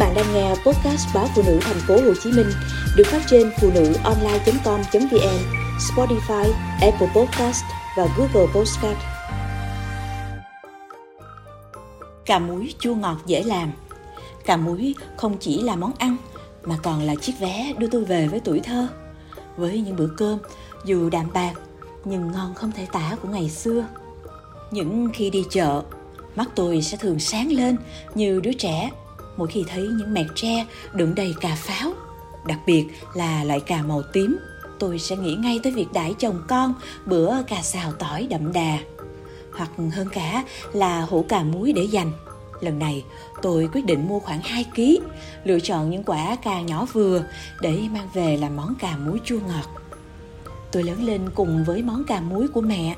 bạn đang nghe podcast báo phụ nữ thành phố Hồ Chí Minh được phát trên phụ nữ online.com.vn, Spotify, Apple Podcast và Google Podcast. Cà muối chua ngọt dễ làm. Cà muối không chỉ là món ăn mà còn là chiếc vé đưa tôi về với tuổi thơ. Với những bữa cơm dù đạm bạc nhưng ngon không thể tả của ngày xưa. Những khi đi chợ, mắt tôi sẽ thường sáng lên như đứa trẻ mỗi khi thấy những mẹt tre đựng đầy cà pháo, đặc biệt là loại cà màu tím, tôi sẽ nghĩ ngay tới việc đãi chồng con bữa cà xào tỏi đậm đà, hoặc hơn cả là hũ cà muối để dành. Lần này, tôi quyết định mua khoảng 2 kg lựa chọn những quả cà nhỏ vừa để mang về làm món cà muối chua ngọt. Tôi lớn lên cùng với món cà muối của mẹ.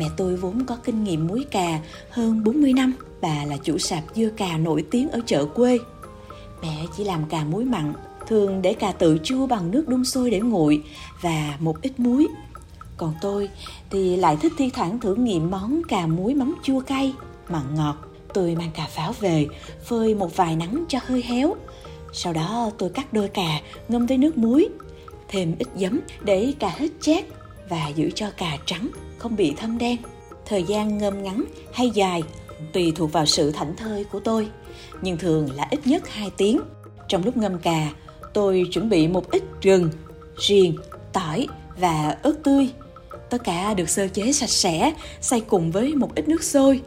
Mẹ tôi vốn có kinh nghiệm muối cà hơn 40 năm. Bà là chủ sạp dưa cà nổi tiếng ở chợ quê. Mẹ chỉ làm cà muối mặn, thường để cà tự chua bằng nước đun sôi để nguội và một ít muối. Còn tôi thì lại thích thi thoảng thử nghiệm món cà muối mắm chua cay, mặn ngọt. Tôi mang cà pháo về, phơi một vài nắng cho hơi héo. Sau đó tôi cắt đôi cà, ngâm với nước muối, thêm ít giấm để cà hết chát và giữ cho cà trắng không bị thâm đen. Thời gian ngâm ngắn hay dài tùy thuộc vào sự thảnh thơi của tôi, nhưng thường là ít nhất 2 tiếng. Trong lúc ngâm cà, tôi chuẩn bị một ít gừng, riềng, tỏi và ớt tươi. Tất cả được sơ chế sạch sẽ, xay cùng với một ít nước sôi.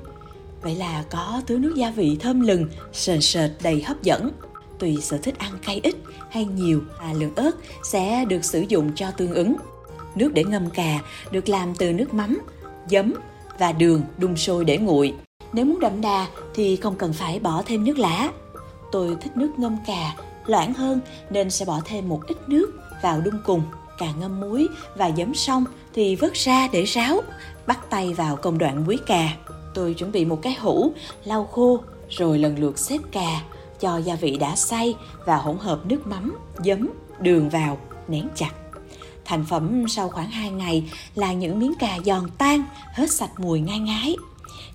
Vậy là có thứ nước gia vị thơm lừng, sền sệt đầy hấp dẫn. Tùy sở thích ăn cay ít hay nhiều, à, lượng ớt sẽ được sử dụng cho tương ứng. Nước để ngâm cà được làm từ nước mắm, giấm và đường đun sôi để nguội. Nếu muốn đậm đà thì không cần phải bỏ thêm nước lá. Tôi thích nước ngâm cà loãng hơn nên sẽ bỏ thêm một ít nước vào đun cùng. Cà ngâm muối và giấm xong thì vớt ra để ráo, bắt tay vào công đoạn muối cà. Tôi chuẩn bị một cái hũ, lau khô rồi lần lượt xếp cà, cho gia vị đã xay và hỗn hợp nước mắm, giấm, đường vào, nén chặt. Thành phẩm sau khoảng 2 ngày là những miếng cà giòn tan, hết sạch mùi ngai ngái.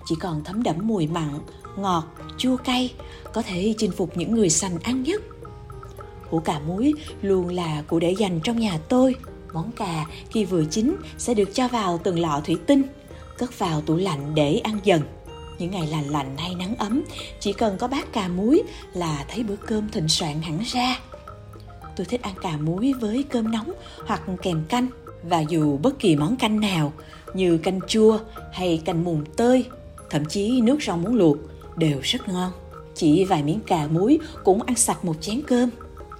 Chỉ còn thấm đẫm mùi mặn, ngọt, chua cay, có thể chinh phục những người sành ăn nhất. Hũ cà muối luôn là của để dành trong nhà tôi. Món cà khi vừa chín sẽ được cho vào từng lọ thủy tinh, cất vào tủ lạnh để ăn dần. Những ngày lành lạnh hay nắng ấm, chỉ cần có bát cà muối là thấy bữa cơm thịnh soạn hẳn ra tôi thích ăn cà muối với cơm nóng hoặc kèm canh. Và dù bất kỳ món canh nào, như canh chua hay canh mùng tơi, thậm chí nước rau muống luộc, đều rất ngon. Chỉ vài miếng cà muối cũng ăn sạch một chén cơm.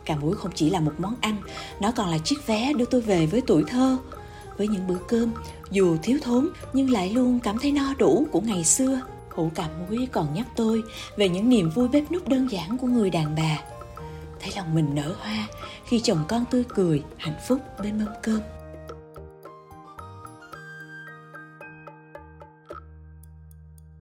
Cà muối không chỉ là một món ăn, nó còn là chiếc vé đưa tôi về với tuổi thơ. Với những bữa cơm, dù thiếu thốn nhưng lại luôn cảm thấy no đủ của ngày xưa. Hũ cà muối còn nhắc tôi về những niềm vui bếp núc đơn giản của người đàn bà thấy lòng mình nở hoa khi chồng con tươi cười, hạnh phúc bên mâm cơm.